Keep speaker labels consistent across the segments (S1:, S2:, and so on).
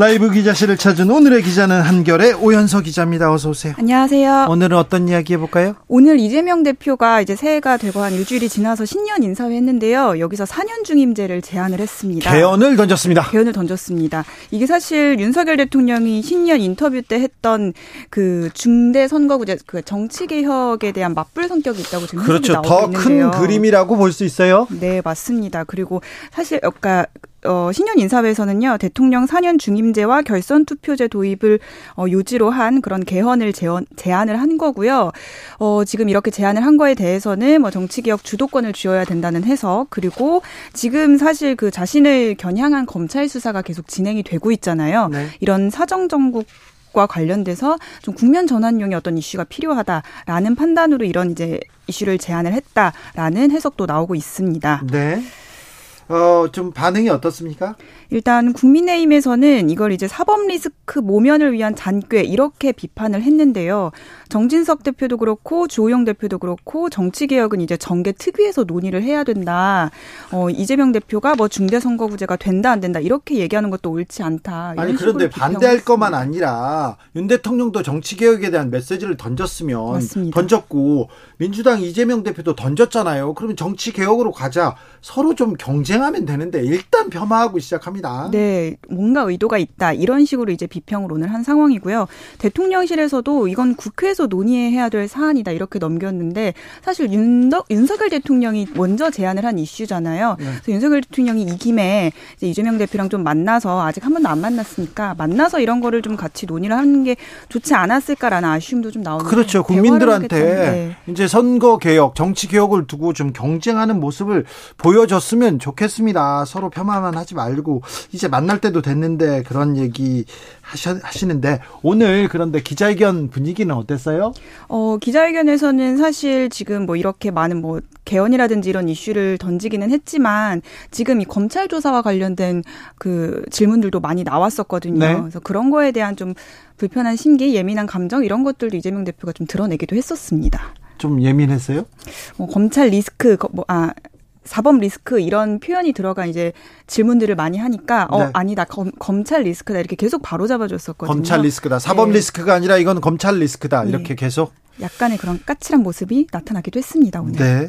S1: 라이브 기자실을 찾은 오늘의 기자는 한결의 오연서 기자입니다. 어서 오세요.
S2: 안녕하세요.
S1: 오늘은 어떤 이야기 해볼까요?
S2: 오늘 이재명 대표가 이제 새해가 되고 한 일주일이 지나서 신년 인사회 했는데요. 여기서 4년 중임제를 제안을 했습니다.
S1: 개헌을 던졌습니다.
S2: 개헌을 던졌습니다. 이게 사실 윤석열 대통령이 신년 인터뷰 때 했던 그 중대 선거구제 그 정치 개혁에 대한 맞불 성격이 있다고
S1: 지금 그렇죠. 더 큰 그림이라고 볼 수 있어요.
S2: 네, 맞습니다. 그리고 사실 그러니까 어, 신년 인사회에서는요 대통령 4년 중임제와 결선 투표제 도입을 어, 요지로 한 그런 개헌을 제언, 제안을 한 거고요. 어, 지금 이렇게 제안을 한 거에 대해서는 뭐 정치개혁 주도권을 쥐어야 된다는 해석 그리고 지금 사실 그 자신을 겨냥한 검찰 수사가 계속 진행이 되고 있잖아요. 네. 이런 사정 정국 과 관련돼서 좀 국면 전환용의 어떤 이슈가 필요하다라는 판단으로 이런 이제 이슈를 제안을 했다라는 해석도 나오고 있습니다.
S1: 네. 어, 좀 반응이 어떻습니까?
S2: 일단 국민의힘에서는 이걸 이제 사법 리스크 모면을 위한 잔꾀 이렇게 비판을 했는데요. 정진석 대표도 그렇고 주호영 대표도 그렇고 정치 개혁은 이제 정계 특위에서 논의를 해야 된다. 어, 이재명 대표가 뭐 중대 선거구제가 된다 안 된다 이렇게 얘기하는 것도 옳지 않다.
S1: 아니 그런데 반대할 것만 아니라 윤 대통령도 정치 개혁에 대한 메시지를 던졌으면 맞습니다. 던졌고 민주당 이재명 대표도 던졌잖아요. 그러면 정치 개혁으로 가자. 서로 좀 경쟁하면 되는데 일단 폄하하고 시작합니다. 합니다.
S2: 네, 뭔가 의도가 있다 이런 식으로 이제 비평을 오늘 한 상황이고요. 대통령실에서도 이건 국회에서 논의해야 될 사안이다 이렇게 넘겼는데 사실 윤덕 윤석열 대통령이 먼저 제안을 한 이슈잖아요. 네. 그래서 윤석열 대통령이 이 김에 이제 이재명 대표랑 좀 만나서 아직 한 번도 안 만났으니까 만나서 이런 거를 좀 같이 논의를 하는 게 좋지 않았을까라는 아쉬움도 좀 나오는
S1: 그렇죠. 국민들한테 네. 이제 선거 개혁, 정치 개혁을 두고 좀 경쟁하는 모습을 보여줬으면 좋겠습니다. 서로 폄하만 하지 말고 이제 만날 때도 됐는데 그런 얘기 하시, 는데 오늘 그런데 기자회견 분위기는 어땠어요?
S2: 어, 기자회견에서는 사실 지금 뭐 이렇게 많은 뭐 개헌이라든지 이런 이슈를 던지기는 했지만 지금 이 검찰 조사와 관련된 그 질문들도 많이 나왔었거든요. 네. 그래서 그런 거에 대한 좀 불편한 심기, 예민한 감정 이런 것들도 이재명 대표가 좀 드러내기도 했었습니다.
S1: 좀 예민했어요?
S2: 뭐 검찰 리스크 뭐아 사법 리스크 이런 표현이 들어간 이제 질문들을 많이 하니까 어 네. 아니다 검, 검찰 리스크다 이렇게 계속 바로 잡아줬었거든요.
S1: 검찰 리스크다 네. 사법 네. 리스크가 아니라 이건 검찰 리스크다 네. 이렇게 네. 계속
S2: 약간의 그런 까칠한 모습이 나타나기도 했습니다
S1: 오늘. 네.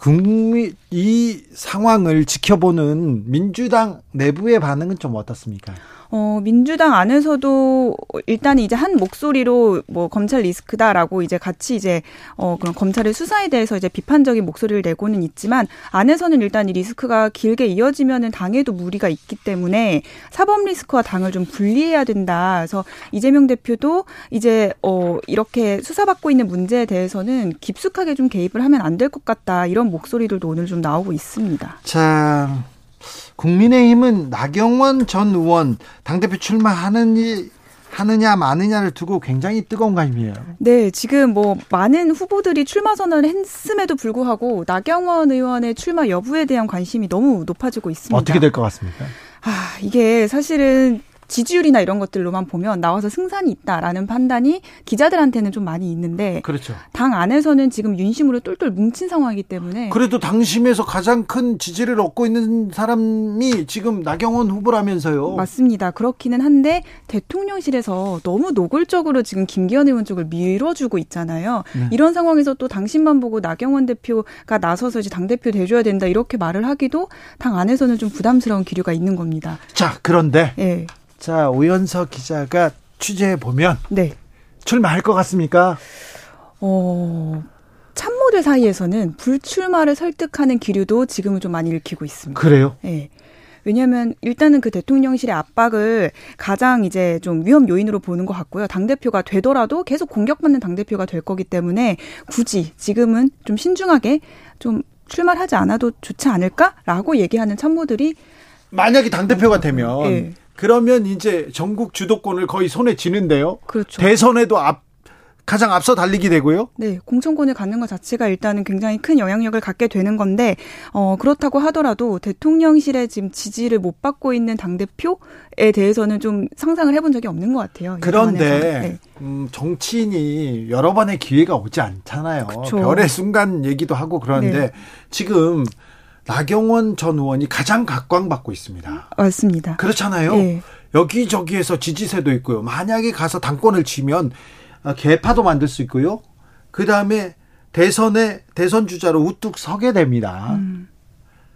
S1: 국민 이 상황을 지켜보는 민주당 내부의 반응은 좀 어떻습니까?
S2: 어, 민주당 안에서도 일단 이제 한 목소리로 뭐 검찰 리스크다라고 이제 같이 이제 어, 그런 검찰의 수사에 대해서 이제 비판적인 목소리를 내고는 있지만 안에서는 일단 이 리스크가 길게 이어지면은 당에도 무리가 있기 때문에 사법 리스크와 당을 좀 분리해야 된다. 그래서 이재명 대표도 이제 어, 이렇게 수사받고 있는 문제에 대해서는 깊숙하게 좀 개입을 하면 안 될 것 같다. 이런 비판하는 목소리들도 오늘 좀 나오고 있습니다.
S1: 자, 국민의힘은 나경원 전 의원 당대표 출마하는 하느냐 마느냐를 두고 굉장히 뜨거운 관심이에요.
S2: 네, 지금 뭐 많은 후보들이 출마 선언을 했음에도 불구하고 나경원 의원의 출마 여부에 대한 관심이 너무 높아지고 있습니다.
S1: 어떻게 될 것 같습니까?
S2: 아, 이게 사실은 지지율이나 이런 것들로만 보면 나와서 승산이 있다라는 판단이 기자들한테는 좀 많이 있는데
S1: 그렇죠.
S2: 당 안에서는 지금 윤심으로 똘똘 뭉친 상황이기 때문에
S1: 그래도 당심에서 가장 큰 지지를 얻고 있는 사람이 지금 나경원 후보라면서요.
S2: 맞습니다. 그렇기는 한데 대통령실에서 너무 노골적으로 지금 김기현 의원 쪽을 밀어주고 있잖아요. 네. 이런 상황에서 또 당신만 보고 나경원 대표가 나서서 이제 당 대표 돼줘야 된다 이렇게 말을 하기도 당 안에서는 좀 부담스러운 기류가 있는 겁니다.
S1: 자 그런데 네. 자, 오연서 기자가 취재해 보면 네. 출마할 것 같습니까?
S2: 어, 참모들 사이에서는 불출마를 설득하는 기류도 지금은 좀 많이 읽히고 있습니다.
S1: 그래요?
S2: 네. 왜냐하면 일단은 그 대통령실의 압박을 가장 이제 좀 위험 요인으로 보는 것 같고요. 당 대표가 되더라도 계속 공격받는 당 대표가 될 거기 때문에 굳이 지금은 좀 신중하게 좀 출마하지 않아도 좋지 않을까라고 얘기하는 참모들이
S1: 만약에 당 대표가 되면 네. 그러면 이제 전국 주도권을 거의 손에 쥐는데요.
S2: 그렇죠.
S1: 대선에도 앞 가장 앞서 달리게 되고요.
S2: 네, 공천권을 갖는 것 자체가 일단은 굉장히 큰 영향력을 갖게 되는 건데 어, 그렇다고 하더라도 대통령실에 지금 지지를 못 받고 있는 당 대표에 대해서는 좀 상상을 해본 적이 없는 것 같아요.
S1: 그런데 네. 음, 정치인이 여러 번의 기회가 오지 않잖아요. 그쵸. 별의 순간 얘기도 하고 그런데 네. 지금 나경원 전 의원이 가장 각광받고 있습니다.
S2: 맞습니다.
S1: 그렇잖아요. 예. 여기저기에서 지지세도 있고요. 만약에 가서 당권을 치면 아, 개파도 만들 수 있고요. 그 다음에 대선에 대선 주자로 우뚝 서게 됩니다. 음,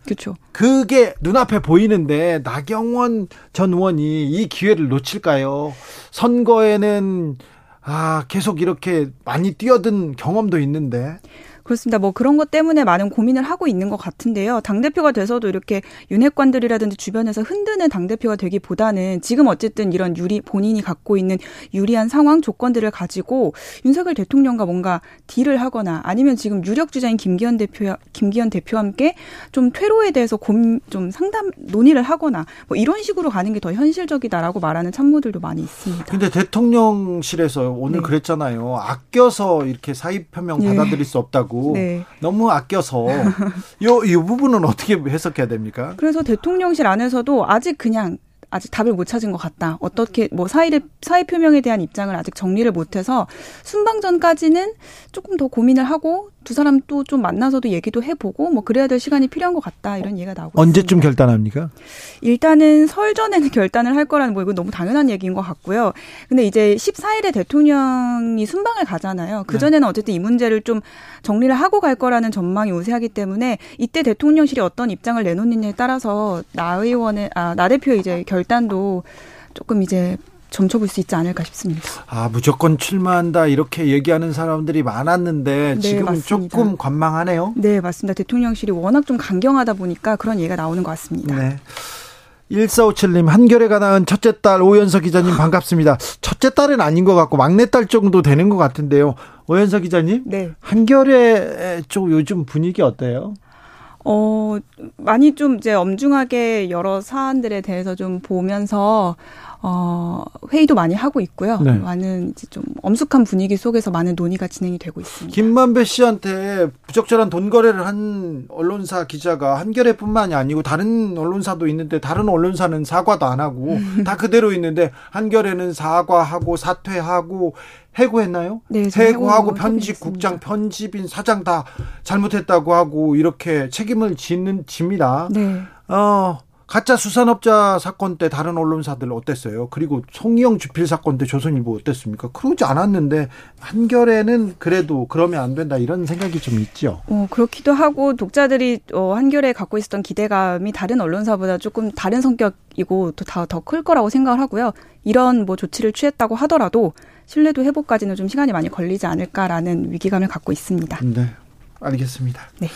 S2: 그렇죠.
S1: 그게 눈앞에 보이는데 나경원 전 의원이 이 기회를 놓칠까요? 선거에는 아 계속 이렇게 많이 뛰어든 경험도 있는데.
S2: 그렇습니다. 뭐 그런 것 때문에 많은 고민을 하고 있는 것 같은데요. 당대표가 돼서도 이렇게 윤핵관들이라든지 주변에서 흔드는 당대표가 되기보다는 지금 어쨌든 이런 유리, 본인이 갖고 있는 유리한 상황, 조건들을 가지고 윤석열 대통령과 뭔가 딜을 하거나 아니면 지금 유력 주자인 김기현 대표, 김기현 대표와 함께 좀 퇴로에 대해서 고민, 좀 상담, 논의를 하거나 뭐 이런 식으로 가는 게 더 현실적이다라고 말하는 참모들도 많이 있습니다.
S1: 근데 대통령실에서 오늘 네. 그랬잖아요. 아껴서 이렇게 사의 표명 네. 받아들일 수 없다고. 하고 네. 너무 아껴서 요 이 부분은 어떻게 해석해야 됩니까?
S2: 그래서 대통령실 안에서도 아직 그냥 아직 답을 못 찾은 것 같다. 어떻게 뭐 사의를 사의 표명에 대한 입장을 아직 정리를 못해서 순방전까지는 조금 더 고민을 하고 두 사람 또 좀 만나서도 얘기도 해보고 뭐 그래야 될 시간이 필요한 것 같다 이런 얘기가 나오고
S1: 언제쯤 있습니다. 결단합니까?
S2: 일단은 설 전에는 결단을 할 거라는 뭐 이건 너무 당연한 얘기인 것 같고요. 근데 이제 14일에 대통령이 순방을 가잖아요. 그 네. 전에는 어쨌든 이 문제를 좀 정리를 하고 갈 거라는 전망이 우세하기 때문에 이때 대통령실이 어떤 입장을 내놓느냐에 따라서 나 의원의 아나 대표 이제 결단도 조금 이제 점쳐볼 수 있지 않을까 싶습니다.
S1: 아 무조건 출마한다 이렇게 얘기하는 사람들이 많았는데 네, 지금 맞습니다. 조금 관망하네요.
S2: 네 맞습니다. 대통령실이 워낙 좀 강경하다 보니까 그런 얘기가 나오는 것 같습니다. 네.
S1: 1457님 한결에가 낳은 첫째 딸 오연서 기자님 반갑습니다. 첫째 딸은 아닌 것 같고 막내 딸 정도 되는 것 같은데요. 오연서 기자님, 네. 한결에 쪽 요즘 분위기 어때요?
S2: 어 많이 좀 이제 엄중하게 여러 사안들에 대해서 좀 보면서 어, 회의도 많이 하고 있고요. 네. 많은 이제 좀 엄숙한 분위기 속에서 많은 논의가 진행이 되고 있습니다.
S1: 김만배 씨한테 부적절한 돈 거래를 한 언론사 기자가 한겨레뿐만이 아니고 다른 언론사도 있는데 다른 언론사는 사과도 안 하고 다 그대로 있는데 한겨레는 사과하고 사퇴하고 해고했나요? 네, 해고하고 편집국장, 편집인, 사장 다 잘못했다고 하고 이렇게 책임을 짓는 집니다. 네. 어, 가짜 수산업자 사건 때 다른 언론사들 어땠어요? 그리고 송이영 주필 사건 때 조선일보 어땠습니까? 그러지 않았는데 한겨레는 그래도 그러면 안 된다 이런 생각이 좀 있죠.
S2: 어, 그렇기도 하고 독자들이 어, 한겨레 갖고 있었던 기대감이 다른 언론사보다 조금 다른 성격이고 또다더클 거라고 생각을 하고요. 이런 뭐 조치를 취했다고 하더라도 신뢰도 회복까지는 좀 시간이 많이 걸리지 않을까라는 위기감을 갖고 있습니다.
S1: 네, 알겠습니다. 네.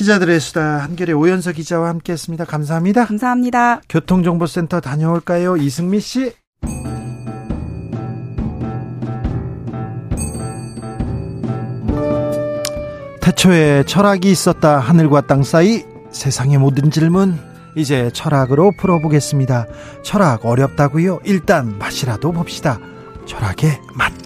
S1: 기자들의 수다 한결의 오연서 기자와 함께했습니다. 감사합니다.
S2: 감사합니다.
S1: 교통정보센터 다녀올까요, 이승미 씨? 태초에 철학이 있었다 하늘과 땅 사이 세상의 모든 질문 이제 철학으로 풀어보겠습니다. 철학 어렵다고요? 일단 맛이라도 봅시다. 철학의 맛.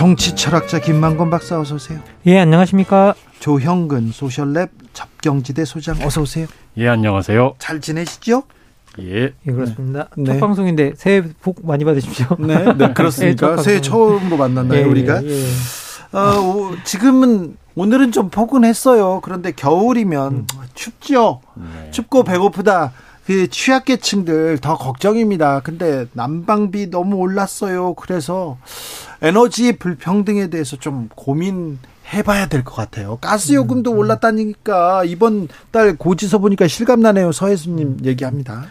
S1: 정치 철학자 김만건 박사 어서 오세요.
S3: 예, 안녕하십니까?
S1: 조형근 소셜랩 접경지대 소장 어서 오세요.
S4: 예, 안녕하세요.
S1: 잘 지내시죠?
S4: 예. 예 그렇습니다. 네. 네. 첫 방송인데 새해 복 많이 받으십시오.
S1: 네, 네 예, 그렇습니까? 새해, 처음으로 만났나요, 예, 예 우리가? 예, 어, 지금은 오늘은 좀 포근했어요. 그런데 겨울이면 음. 춥죠. 네. 춥고 배고프다. 그 취약계층들 더 걱정입니다. 근데 난방비 너무 올랐어요. 그래서 에너지 불평등에 대해서 좀 고민 해봐야 될 것 같아요. 가스 요금도 음, 음. 올랐다니까 이번 달 고지서 보니까 실감 나네요. 서혜수님 음. 얘기합니다.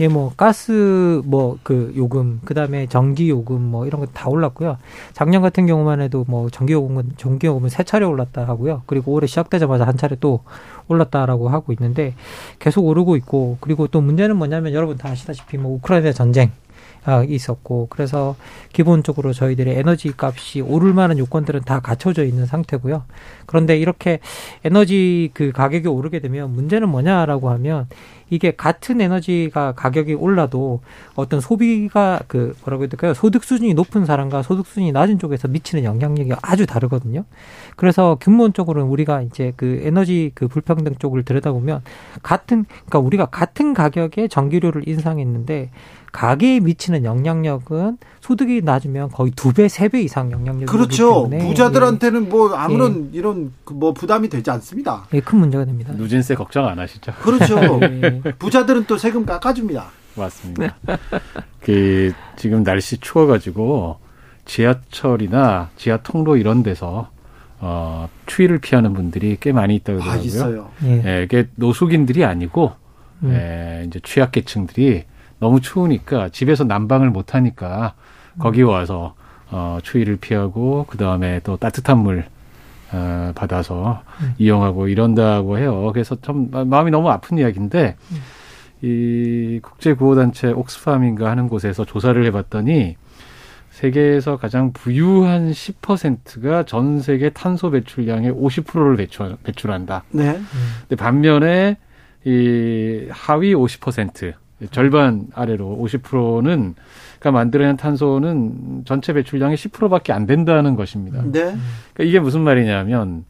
S3: 예, 뭐 가스 뭐 그 요금, 그다음에 전기 요금 뭐 이런 거 다 올랐고요. 작년 같은 경우만 해도 뭐 전기 요금은 전기 요금은 세 차례 올랐다 하고요. 그리고 올해 시작되자마자 한 차례 또 올랐다라고 하고 있는데 계속 오르고 있고 그리고 또 문제는 뭐냐면 여러분 다 아시다시피 뭐 우크라이나 전쟁 아, 있었고 그래서 기본적으로 저희들의 에너지 값이 오를 만한 요건들은 다 갖춰져 있는 상태고요. 그런데 이렇게 에너지 그 가격이 오르게 되면 문제는 뭐냐라고 하면 이게 같은 에너지가 가격이 올라도 어떤 소비가 그 뭐라고 해야 될까요? 소득 수준이 높은 사람과 소득 수준이 낮은 쪽에서 미치는 영향력이 아주 다르거든요. 그래서 근본적으로는 우리가 이제 그 에너지 그 불평등 쪽을 들여다보면 같은 그러니까 우리가 같은 가격에 전기료를 인상했는데 가게에 미치는 영향력은 소득이 낮으면 거의 두 배, 세 배 이상 영향력이
S1: 그렇죠. 부자들한테는 뭐 예. 뭐 아무런 예. 이런 그 뭐 부담이 되지 않습니다.
S3: 예, 큰 문제가 됩니다.
S4: 누진세 걱정 안 하시죠?
S1: 그렇죠. 예. 부자들은 또 세금 깎아줍니다.
S4: 맞습니다. 그 지금 날씨 추워가지고 지하철이나 지하 통로 이런 데서 어, 추위를 피하는 분들이 꽤 많이 있다고 아, 그러더라고요. 아, 예. 예, 이게 노숙인들이 아니고 음. 예, 이제 취약계층들이 너무 추우니까 집에서 난방을 못 하니까 거기 음. 와서 어, 추위를 피하고 그 다음에 또 따뜻한 물 어, 받아서 음. 이용하고 이런다고 해요. 그래서 참 마음이 너무 아픈 이야기인데 음. 이 국제 구호 단체 옥스팜인가 하는 곳에서 조사를 해봤더니 세계에서 가장 부유한 10%가 전 세계 탄소 배출량의 50%를 배출, 배출한다.
S1: 네. 음. 근데
S4: 반면에 이 하위 50% 절반 아래로 50%는 가 만들어낸 탄소는 전체 배출량의 10%밖에 안 된다는 것입니다. 음.
S1: 네. 그러니까
S4: 이게 무슨 말이냐면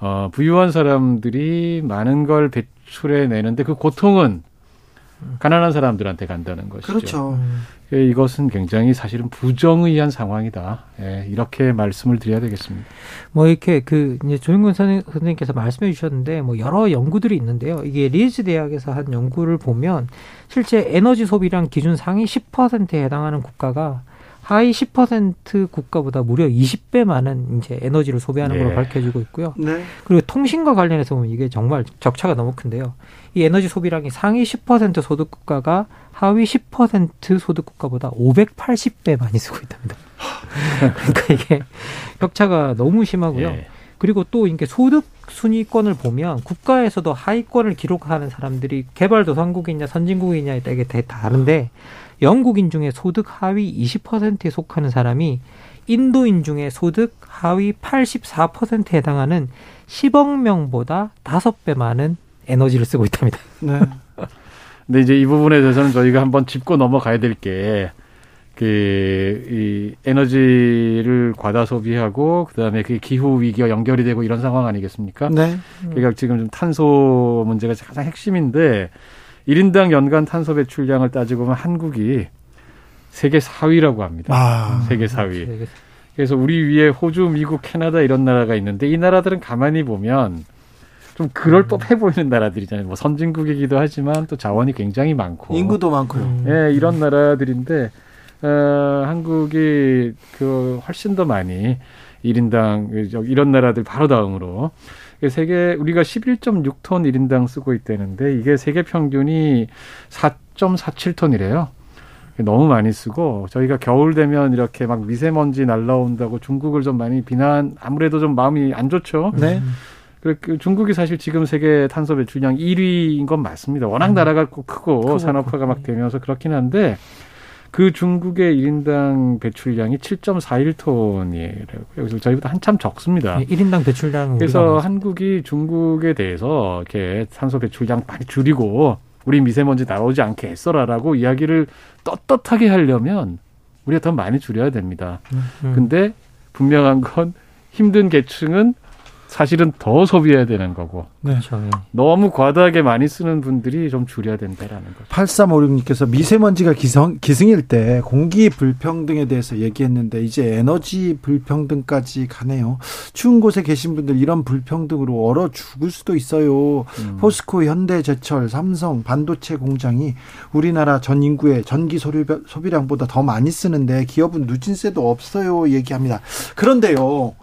S4: 어, 부유한 사람들이 많은 걸 배출해 내는데 그 고통은 가난한 사람들한테 간다는 것이죠.
S1: 그렇죠.
S4: 예, 이것은 굉장히 사실은 부정의한 상황이다. 예, 이렇게 말씀을 드려야 되겠습니다.
S3: 뭐 이렇게 그 이제 조영근 선생님께서 말씀해 주셨는데 뭐 여러 연구들이 있는데요. 이게 리즈 대학에서 한 연구를 보면 실제 에너지 소비량 기준 상위 10%에 해당하는 국가가 하위 10% 국가보다 무려 20배 많은 이제 에너지를 소비하는 네. 걸로 밝혀지고 있고요.
S1: 네.
S3: 그리고 통신과 관련해서 보면 이게 정말 적차가 너무 큰데요. 이 에너지 소비량이 상위 10% 소득 국가가 하위 10% 소득 국가보다 580배 많이 쓰고 있답니다. 그러니까 이게 격차가 너무 심하고요. 네. 그리고 또 이게 소득 순위권을 보면 국가에서도 하위권을 기록하는 사람들이 개발도상국이냐 선진국이냐에 따라 이게 다른데 영국인 중에 소득 하위 20%에 속하는 사람이 인도인 중에 소득 하위 84%에 해당하는 10억 명보다 5배 많은 에너지를 쓰고 있답니다.
S4: 네. 근데 이제 이 부분에 대해서는 저희가 한번 짚고 넘어가야 될 게, 그, 이 에너지를 과다 소비하고, 그 다음에 그 기후위기와 연결이 되고 이런 상황 아니겠습니까?
S1: 네.
S4: 그러니까 지금 좀 탄소 문제가 가장 핵심인데, 1인당 연간 탄소 배출량을 따지고 보면 한국이 세계 4위라고 합니다. 아, 세계 4위. 아, 그래서 우리 위에 호주, 미국, 캐나다 이런 나라가 있는데 이 나라들은 가만히 보면 좀 그럴 음. 법해 보이는 나라들이잖아요. 뭐 선진국이기도 하지만 또 자원이 굉장히 많고
S1: 인구도 많고요.
S4: 음. 예, 이런 나라들인데 어, 한국이 그 훨씬 더 많이 일인당 이런 나라들 바로 다음으로 세계 우리가 11.6톤 일인당 쓰고 있다는데 이게 세계 평균이 4.47톤이래요. 너무 많이 쓰고 저희가 겨울 되면 이렇게 막 미세먼지 날라온다고 중국을 좀 많이 비난 아무래도 좀 마음이 안 좋죠. 음. 네. 그 중국이 사실 지금 세계 탄소 배출량 1위인 건 맞습니다. 워낙 음. 나라가 크고, 크고 산업화가 막 음. 되면서 그렇긴 한데 그 중국의 일인당 배출량이 7.41톤이에요. 여기서 저희보다 한참 적습니다. 예,
S3: 일인당 배출량
S4: 그래서 뭐 한국이 중국에 대해서 이렇게 산소 배출량 많이 줄이고 우리 미세먼지 나오지 않게 애써라라고 이야기를 떳떳하게 하려면 우리가 더 많이 줄여야 됩니다. 음, 음. 근데 분명한 건 힘든 계층은 사실은 더 소비해야 되는 거고.
S1: 네. 그렇죠.
S4: 예. 너무 과도하게 많이 쓰는 분들이 좀 줄여야 된다라는 거죠. 8356님께서
S1: 미세먼지가 기성, 기승일 때 공기 불평등에 대해서 얘기했는데 이제 에너지 불평등까지 가네요. 추운 곳에 계신 분들 이런 불평등으로 얼어 죽을 수도 있어요. 음. 포스코, 현대제철, 삼성, 반도체 공장이 우리나라 전 인구의 전기 소비량보다 더 많이 쓰는데 기업은 누진세도 없어요 얘기합니다. 그런데요.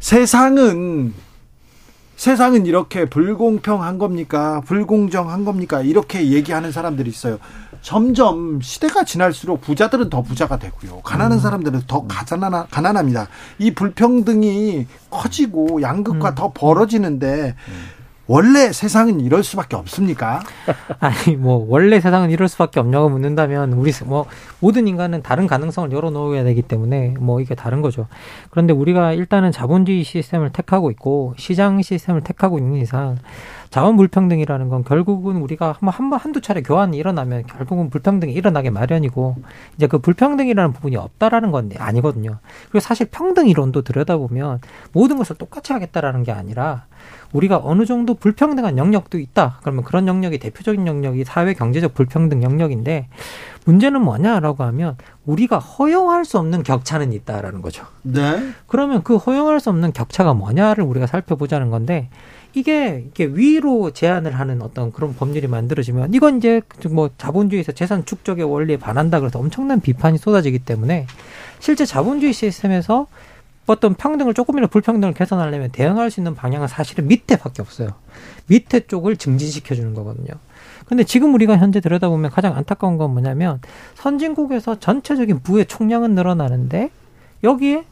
S1: 세상은 세상은 이렇게 불공평한 겁니까? 불공정한 겁니까? 이렇게 얘기하는 사람들이 있어요. 점점 시대가 지날수록 부자들은 더 부자가 되고요. 가난한 음. 사람들은 더 음. 가난하, 가난합니다. 이 불평등이 커지고 양극화 음. 더 벌어지는데 음. 원래 세상은 이럴 수밖에 없습니까?
S3: 아니 뭐 원래 세상은 이럴 수밖에 없냐고 묻는다면 우리 뭐 모든 인간은 다른 가능성을 열어놓아야 되기 때문에 뭐 이게 다른 거죠. 그런데 우리가 일단은 자본주의 시스템을 택하고 있고 시장 시스템을 택하고 있는 이상 자원 불평등이라는 건 결국은 우리가 한번 한번 한두 차례 교환이 일어나면 결국은 불평등이 일어나게 마련이고 이제 그 불평등이라는 부분이 없다라는 건 아니거든요. 그리고 사실 평등 이론도 들여다보면 모든 것을 똑같이 하겠다라는 게 아니라 우리가 어느 정도 불평등한 영역도 있다. 그러면 그런 영역이 대표적인 영역이 사회 경제적 불평등 영역인데 문제는 뭐냐라고 하면 우리가 허용할 수 없는 격차는 있다라는 거죠.
S1: 네.
S3: 그러면 그 허용할 수 없는 격차가 뭐냐를 우리가 살펴보자는 건데 이게 이게 렇 위로 제한을 하는 어떤 그런 법률이 만들어지면 이건 이제 뭐 자본주의에서 재산 축적의 원리에 반한다 그래서 엄청난 비판이 쏟아지기 때문에 실제 자본주의 시스템에서 어떤 평등을 조금이라도 불평등을 개선하려면 대응할 수 있는 방향은 사실은 밑에밖에 없어요. 밑에 쪽을 증진시켜 주는 거거든요. 근데 지금 우리가 현재 들여다보면 가장 안타까운 건 뭐냐면 선진국에서 전체적인 부의 총량은 늘어나는데 여기에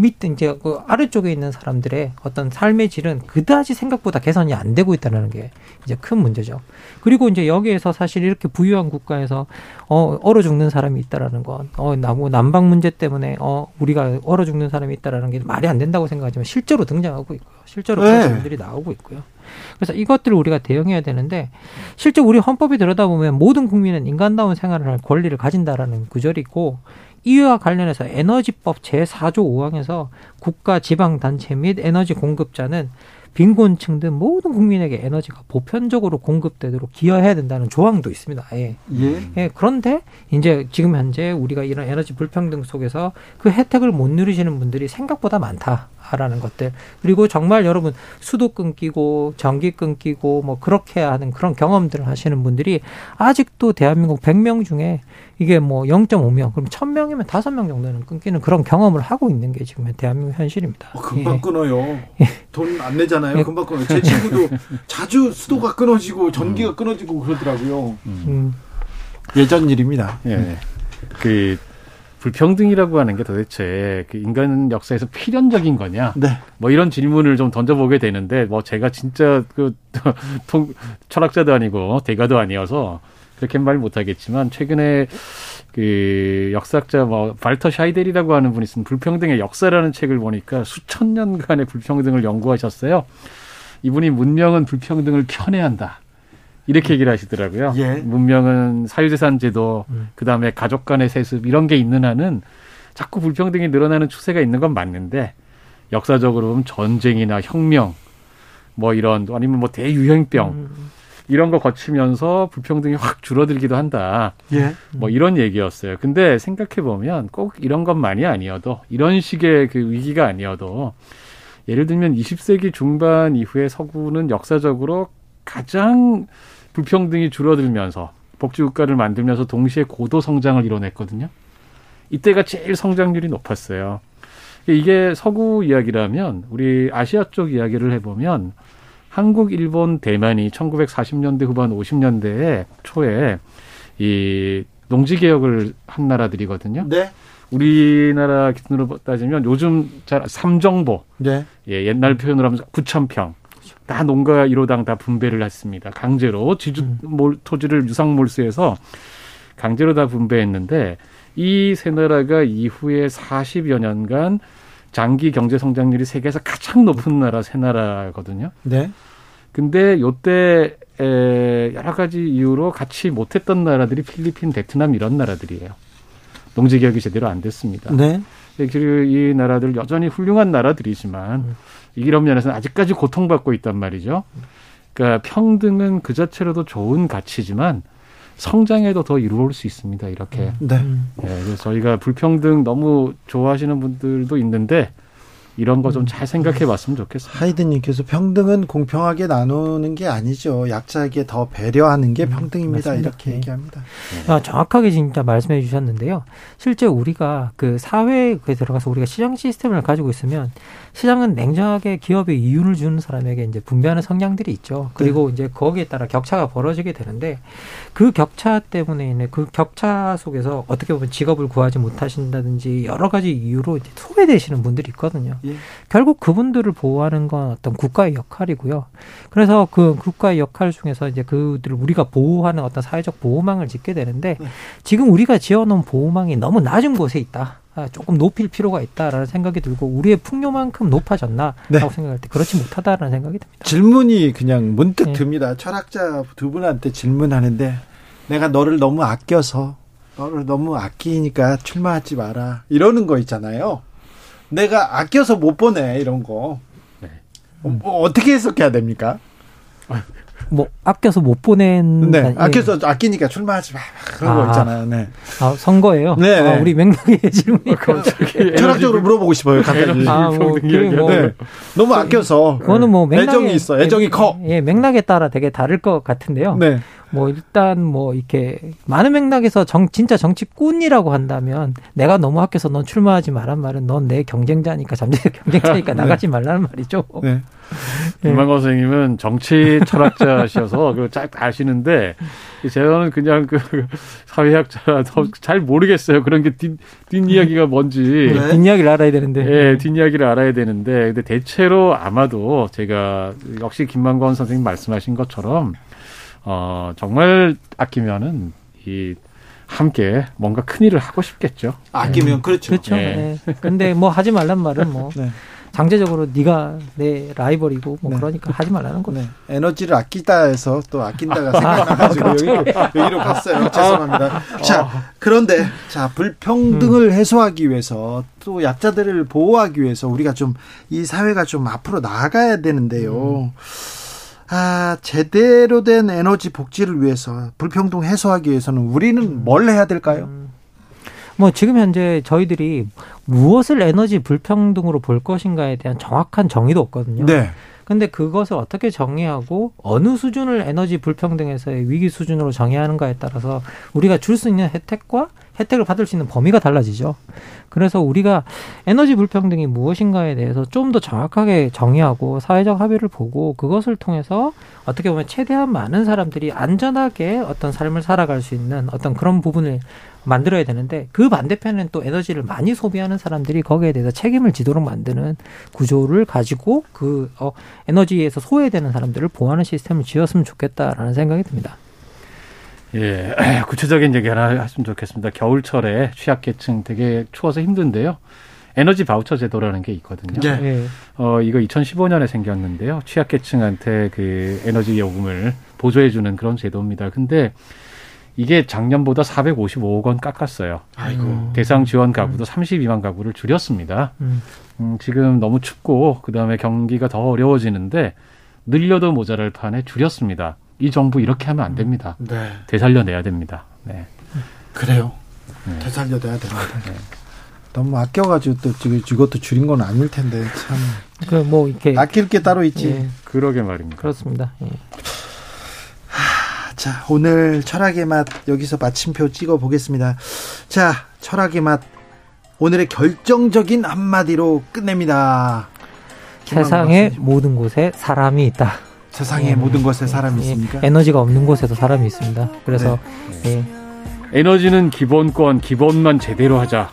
S3: 밑에 이제 그 아래쪽에 있는 사람들의 어떤 삶의 질은 그다지 생각보다 개선이 안 되고 있다는 게 이제 큰 문제죠. 그리고 이제 여기에서 사실 이렇게 부유한 국가에서 어 얼어 죽는 사람이 있다라는 건어 나무 난방 문제 때문에 어 우리가 얼어 죽는 사람이 있다라는 게 말이 안 된다고 생각하지만 실제로 등장하고 있고요. 실제로 그런 네. 사람들이 네. 나오고 있고요. 그래서 이것들을 우리가 대응해야 되는데 실제 우리 헌법이 들여다보면 모든 국민은 인간다운 생활을 할 권리를 가진다라는 구절이 있고 이와 관련해서 에너지법 제4조 5항에서 국가 지방단체 및 에너지 공급자는 빈곤층 등 모든 국민에게 에너지가 보편적으로 공급되도록 기여해야 된다는 조항도 있습니다.
S1: 예.
S3: 예. 예. 그런데 이제 지금 현재 우리가 이런 에너지 불평등 속에서 그 혜택을 못 누리시는 분들이 생각보다 많다. 하라는 것들 그리고 정말 여러분 수도 끊기고 전기 끊기고 뭐 그렇게 하는 그런 경험들을 하시는 분들이 아직도 대한민국 100명 중에 이게 뭐 0.5명 그럼 1000명이면 5명 정도는 끊기는 그런 경험을 하고 있는 게 지금 대한민국 현실입니다.
S1: 어, 금방 예. 끊어요. 예. 돈안 내잖아요. 예. 금방 끊어요. 제 친구도 자주 수도가 음. 끊어지고 전기가 음. 끊어지고 그러더라고요. 음. 예전 일입니다.
S4: 예. 그 불평등이라고 하는 게 도대체 그 인간 역사에서 필연적인 거냐?
S1: 네.
S4: 뭐 이런 질문을 좀 던져보게 되는데 뭐 제가 진짜 그 통, 철학자도 아니고 대가도 아니어서 그렇게 말 못하겠지만 최근에 그 역사학자 뭐 발터 샤이델이라고 하는 분이 쓴 불평등의 역사라는 책을 보니까 수천 년간의 불평등을 연구하셨어요. 이분이 문명은 불평등을 편애한다. 이렇게 얘기를 하시더라고요. 예. 문명은 사유재산 제도, 음. 그 다음에 가족 간의 세습 이런 게 있는 한은 자꾸 불평등이 늘어나는 추세가 있는 건 맞는데 역사적으로 보면 전쟁이나 혁명 뭐 이런 아니면 뭐 대유행병 음. 이런 거 거치면서 불평등이 확 줄어들기도 한다. 예. 뭐 이런 얘기였어요. 근데 생각해 보면 꼭 이런 것만이 아니어도 이런 식의 그 위기가 아니어도 예를 들면 20세기 중반 이후에 서구는 역사적으로 가장 불평등이 줄어들면서 복지국가를 만들면서 동시에 고도 성장을 이뤄냈거든요. 이때가 제일 성장률이 높았어요. 이게 서구 이야기라면 우리 아시아 쪽 이야기를 해보면 한국, 일본, 대만이 1940년대 후반 50년대 초에 이 농지 개혁을 한 나라들이거든요.
S1: 네.
S4: 우리나라 기준으로 따지면 요즘 잘 삼정보.
S1: 네.
S4: 예, 옛날 표현으로 하면 구천평 다 농가 1호당 다 분배를 했습니다. 강제로 지주 음. 몰, 토지를 유상 몰수해서 강제로 다 분배했는데 이 세 나라가 이후에 40여 년간 장기 경제 성장률이 세계에서 가장 높은 나라 세 나라거든요.
S1: 네.
S4: 근데 요때 여러 가지 이유로 같이 못했던 나라들이 필리핀, 베트남 이런 나라들이에요. 농지 개혁이 제대로 안 됐습니다.
S1: 네. 네.
S4: 그리고 이 나라들 여전히 훌륭한 나라들이지만 이런 면에서는 아직까지 고통받고 있단 말이죠. 그러니까 평등은 그 자체로도 좋은 가치지만 성장에도 더 이루어올 수 있습니다. 이렇게.
S1: 네.
S4: 네. 그래서 저희가 불평등 너무 좋아하시는 분들도 있는데 이런 거 좀잘 음. 생각해 봤으면
S1: 좋겠습니다. 하이든님께서 평등은 공평하게 나누는 게 아니죠. 약자에게 더 배려하는 게 음, 평등입니다. 맞 이렇게 예. 얘기합니다.
S3: 네. 아, 정확하게 진짜 말씀해 주셨는데요. 실제 우리가 그 사회에 들어가서 우리가 시장 시스템을 가지고 있으면 시장은 냉정하게 기업의 이윤을 주는 사람에게 이제 분배하는 성향들이 있죠. 그리고 네. 이제 거기에 따라 격차가 벌어지게 되는데 그 격차 때문에 인해 그 격차 속에서 어떻게 보면 직업을 구하지 못하신다든지 여러 가지 이유로 소외되시는 분들이 있거든요. 예. 결국 그분들을 보호하는 건 어떤 국가의 역할이고요. 그래서 그 국가의 역할 중에서 이제 그들을 우리가 보호하는 어떤 사회적 보호망을 짓게 되는데 네. 지금 우리가 지어놓은 보호망이 너무 낮은 곳에 있다. 아, 조금 높일 필요가 있다라는 생각이 들고 우리의 풍요만큼 높아졌나라고 네. 생각할 때 그렇지 못하다라는 생각이 듭니다.
S1: 질문이 그냥 문득 네. 듭니다. 철학자 두 분한테 질문하는데 내가 너를 너무 아껴서 너를 너무 아끼니까 출마하지 마라 이러는 거 있잖아요. 내가 아껴서 못 보내 이런 거. 네. 음. 뭐 어떻게 해석해야 됩니까?
S3: 뭐 아껴서 못 보낸
S1: 네, 아, 예. 아껴서 예. 아끼니까 출마하지 마 그런 아, 거 있잖아요. 네.
S3: 아 선거예요. 네, 아, 네. 우리 맥락의 질문이 어, 갑자기
S1: 철학적으로 물어보고 싶어요.
S3: 갑자기 아, 뭐, 뭐, 네.
S1: 너무 아껴서
S3: 그거는 뭐 네.
S1: 맥락에, 애정이 있어. 애정이 커.
S3: 예, 맥락에 따라 되게 다를 것 같은데요.
S1: 네.
S3: 뭐 일단 뭐 이렇게 많은 맥락에서 정 진짜 정치꾼이라고 한다면 내가 너무 학교에서 넌 출마하지 말란 말은 넌 내 경쟁자니까 잠재 경쟁자니까 네. 나가지 말라는 말이죠. 네. 네.
S4: 예. 김만건 선생님은 정치 철학자셔서 그쫙 아시는데 제가는 그냥 그 사회학자라서 잘 모르겠어요. 그런 게 뒷, 뒷이야기가 뭔지. 네, 네.
S3: 뒷이야기를 알아야 되는데.
S4: 예, 뒷이야기를 알아야 되는데 근데 대체로 아마도 제가 역시 김만건 선생님 말씀하신 것처럼 어, 정말 아끼면은 이 함께 뭔가 큰 일을 하고 싶겠죠.
S1: 아끼면 네. 그렇죠.
S3: 그렇죠. 네. 네. 근데 뭐 하지 말란 말은 뭐 네. 장제적으로 네가 내 라이벌이고 뭐 네. 그러니까 하지 말라는 거네.
S1: 에너지를 아끼다 해서 또 아낀다가 생각나가지고 그렇죠. 여기, 여기로 갔어요. 죄송합니다. 어. 자 어. 그런데 자 불평등을 음. 해소하기 위해서 또 약자들을 보호하기 위해서 우리가 좀 이 사회가 좀 앞으로 나아가야 되는데요. 음. 아, 제대로 된 에너지 복지를 위해서 불평등 해소하기 위해서는 우리는 음. 뭘 해야 될까요? 음.
S3: 뭐 지금 현재 저희들이 무엇을 에너지 불평등으로 볼 것인가에 대한 정확한 정의도 없거든요.
S1: 네.
S3: 근데 그것을 어떻게 정의하고 어느 수준을 에너지 불평등에서의 위기 수준으로 정의하는가에 따라서 우리가 줄 수 있는 혜택과 혜택을 받을 수 있는 범위가 달라지죠. 그래서 우리가 에너지 불평등이 무엇인가에 대해서 좀 더 정확하게 정의하고 사회적 합의를 보고 그것을 통해서 어떻게 보면 최대한 많은 사람들이 안전하게 어떤 삶을 살아갈 수 있는 어떤 그런 부분을 만들어야 되는데 그반대편에는또 에너지를 많이 소비하는 사람들이 거기에 대해서 책임을 지도록 만드는 구조를 가지고 그 어, 에너지에서 소외되는 사람들을 보호하는 시스템을 지었으면 좋겠다라는 생각이 듭니다.
S4: 예, 구체적인 얘기 하나 하시면 좋겠습니다. 겨울철에 취약계층 되게 추워서 힘든데요. 에너지 바우처 제도라는 게 있거든요. 네. 예. 어, 이거 2015년에 생겼는데요. 취약계층한테 그 에너지 요금을 보조해주는 그런 제도입니다. 근데 이게 작년보다 455억 원 깎았어요.
S1: 아이고. 음.
S4: 대상 지원 가구도 32만 음. 가구를 줄였습니다. 음. 음, 지금 너무 춥고 그다음에 경기가 더 어려워지는데 늘려도 모자랄 판에 줄였습니다. 이 정부 이렇게 하면 안 됩니다.
S1: 네.
S4: 되살려내야 됩니다. 네.
S1: 그래요. 네. 되살려내야 됩니다. 네. 너무 아껴가지고 또 지금 이것도 줄인 건 아닐 텐데 참.
S3: 그 뭐 이렇게
S1: 아낄 게 따로 있지. 예.
S4: 그러게 말입니다.
S3: 그렇습니다. 예.
S1: 자 오늘 철학의 맛 여기서 마침표 찍어 보겠습니다. 자 철학의 맛 오늘의 결정적인 한마디로 끝냅니다.
S3: 세상의 모든 곳에 사람이 있다.
S1: 세상에 예, 모든 예. 것에 사람이 예, 있습니까?
S3: 에너지가 없는 곳에도 사람이 있습니다. 그래서 네.
S4: 예. 에너지는 기본권, 기본만 제대로 하자.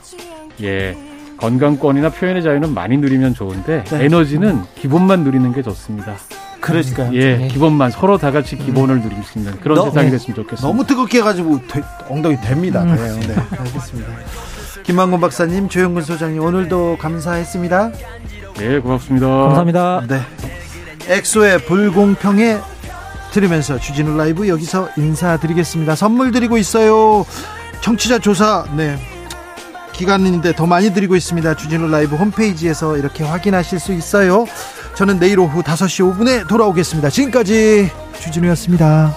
S4: 예. 건강권이나 표현의 자유는 많이 누리면 좋은데 네. 에너지는 기본만 누리는 게 좋습니다.
S1: 그러니까요.
S4: 예, 네. 기본만 서로 다 같이 기본을
S1: 누릴 수 있는
S4: 그런 너, 세상이 네. 됐으면 좋겠습니다. 너무
S1: 뜨겁게 해가지고 되, 엉덩이 됩니다. 음. 네, 네, 알겠습니다. 김만곤 박사님, 조영근 소장님 오늘도 감사했습니다.
S4: 네, 고맙습니다.
S3: 감사합니다.
S1: 네. 엑소의 불공평에 들으면서 주진우 라이브 여기서 인사드리겠습니다. 선물 드리고 있어요. 청취자 조사 네 기간인데 더 많이 드리고 있습니다. 주진우 라이브 홈페이지에서 이렇게 확인하실 수 있어요. 저는 내일 오후 5시 5분에 돌아오겠습니다. 지금까지 주진우였습니다.